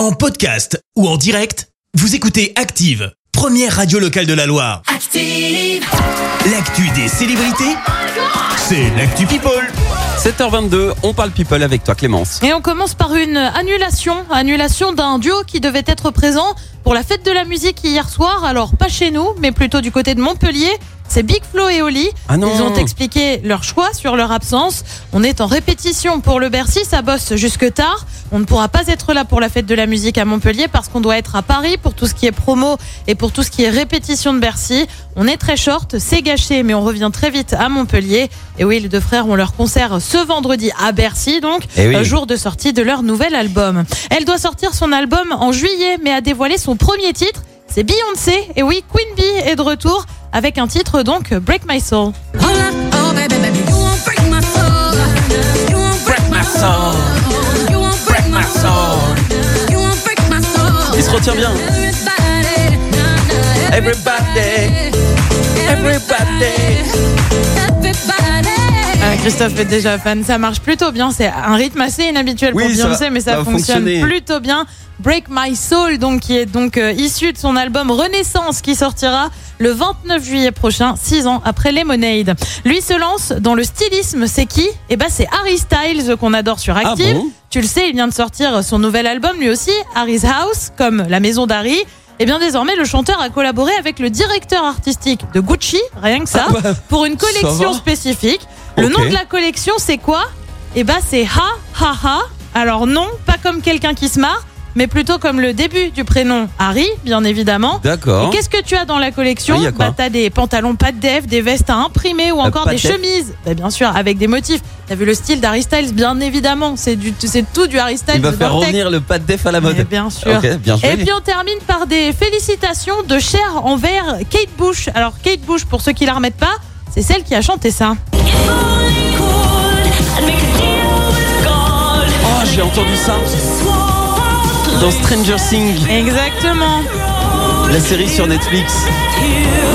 En podcast ou en direct, vous écoutez Active, première radio locale de la Loire. Active. L'actu des célébrités, c'est l'actu People. 7h22, on parle people avec toi Clémence. Et on commence par une annulation, annulation d'un duo qui devait être présent pour la fête de la musique hier soir. Alors pas chez nous, mais plutôt du côté de Montpellier. C'est Big Flo et Oli. Ah. Ils ont expliqué leur choix sur leur absence. On est en répétition pour le Bercy, ça bosse jusque tard. On ne pourra pas être là pour la fête de la musique à Montpellier parce qu'on doit être à Paris pour tout ce qui est promo et pour tout ce qui est répétition de Bercy. On est très short, c'est gâché, mais on revient très vite à Montpellier. Et oui, les deux frères ont leur concert ce vendredi à Bercy, donc Eh oui. jour de sortie de leur nouvel album. Elle doit sortir son album en juillet, mais a dévoilé son premier titre. C'est Beyoncé. Et oui, Queen Bee est de retour avec un titre donc Break My Soul. Il se retient bien. Everybody. everybody. Christophe est déjà fan, ça marche plutôt bien. C'est un rythme assez inhabituel Oui, pour ça Beyoncé, mais ça, ça fonctionne plutôt bien. Break My Soul, donc qui est donc euh, issu de son album Renaissance, qui sortira le 29 juillet prochain, six ans après Lemonade. Lui se lance dans le stylisme. C'est qui? Eh ben, c'est Harry Styles qu'on adore sur Ah Active. bon? Tu le sais, il vient de sortir son nouvel album, lui aussi, Harry's House, comme la maison d'Harry. Et bien désormais, le chanteur a collaboré avec le directeur artistique de Gucci, rien que ça, Ah bah, pour une collection spécifique. Le nom de la collection, c'est quoi? Eh ben, c'est Ha Ha Ha. Alors non, pas comme quelqu'un qui se marre, mais plutôt comme le début du prénom Harry, bien évidemment. D'accord. Et qu'est-ce que tu as dans la collection? Ah, Bah t'as des pantalons pas de def, des vestes à imprimer ou encore pas des de chemises. Bah, bien sûr, avec des motifs. T'as vu le style d'Harry Styles, bien évidemment. C'est du, c'est tout du Harry Styles. Il va faire revenir le pas de def à la mode. Mais bien sûr. Bien. Et puis on termine par des félicitations de Cher envers Kate Bush. Alors Kate Bush, pour ceux qui la remettent pas, c'est celle qui a chanté ça. Oh, j'ai entendu ça dans Stranger Things, Exactement. la série sur Netflix.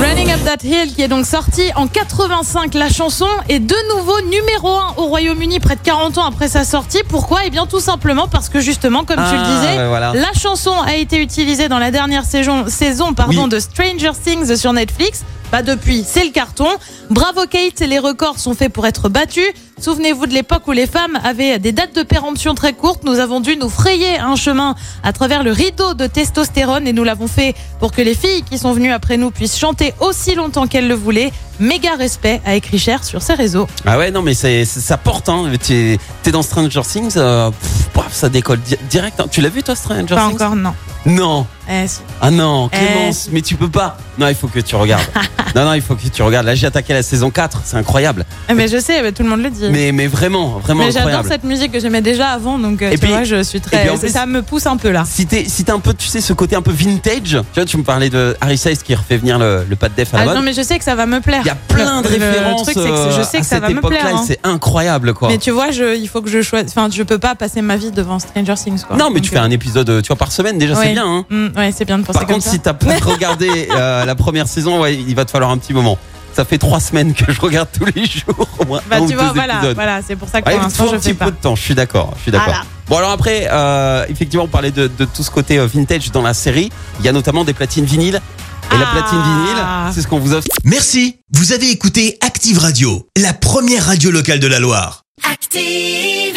Running Up That Hill qui est donc sorti en 85. La chanson est de nouveau numéro 1 au Royaume-Uni près de 40 ans après sa sortie. Pourquoi? Eh bien tout simplement parce que justement, comme tu le Ah, disais, voilà. la chanson a été utilisée dans la dernière saison, saison pardon, Oui. de Stranger Things sur Netflix. Pas depuis, c'est le carton. Bravo Kate, les records sont faits pour être battus. Souvenez-vous de l'époque où les femmes avaient des dates de péremption très courtes. Nous avons dû nous frayer un chemin à travers le rideau de testostérone et nous l'avons fait pour que les filles qui sont venues après nous puissent chanter aussi longtemps qu'elles le voulaient. Méga respect, a écrit Cher sur ses réseaux. Ah ouais, non, mais c'est, ça porte. Hein. T'es, dans Stranger Things, euh, pff, ça décolle di- direct. hein. Tu l'as vu toi, Stranger Pas Things? encore, non. Non. Eh. Ah non, Eh. Clémence, mais tu peux pas. Non, il faut que tu regardes. non, non, il faut que tu regardes. Là, j'ai attaqué la saison 4, c'est incroyable. Eh, mais je sais, mais tout le monde le dit. Mais, mais vraiment, vraiment Mais j'adore cette musique que j'aimais déjà avant, donc euh, Et tu puis- vois, je suis très. plus- ça me pousse un peu là. Si t'es, si un peu, tu sais, ce côté un peu vintage, tu vois, tu me parlais de Harry Styles qui refait venir le, le pas de def à la Ah, mode. non, mais je sais que ça va me plaire. Il y a plein de Le- le références. truc, c'est que je sais euh, que à ça va me plaire. hein. C'est incroyable, quoi. Mais tu vois, je, il faut que je choisisse. Enfin, je peux pas passer ma vie devant Stranger Things. Quoi. non, mais tu fais euh, un épisode, euh, tu vois, par semaine, déjà, c'est bien, hein. Mm, ouais, c'est bien de penser Par contre, si t'as pas regardé euh, la première saison, ouais, il va te falloir un petit moment. Ça fait trois semaines que je regarde tous les jours, au moins Bah, un ou tu vois, deux voilà, épisodes. voilà, c'est pour ça que Ouais, pour il faut l'instant, un je petit fais pas. peu de temps, je suis d'accord, je suis d'accord. Voilà. Bon alors après, euh, effectivement, on parlait de, de tout ce côté euh, vintage dans la série. Il y a notamment des platines vinyles. Et la Ah. platine vinyle, c'est ce qu'on vous offre. Merci, vous avez écouté Active Radio, la première radio locale de la Loire. Active.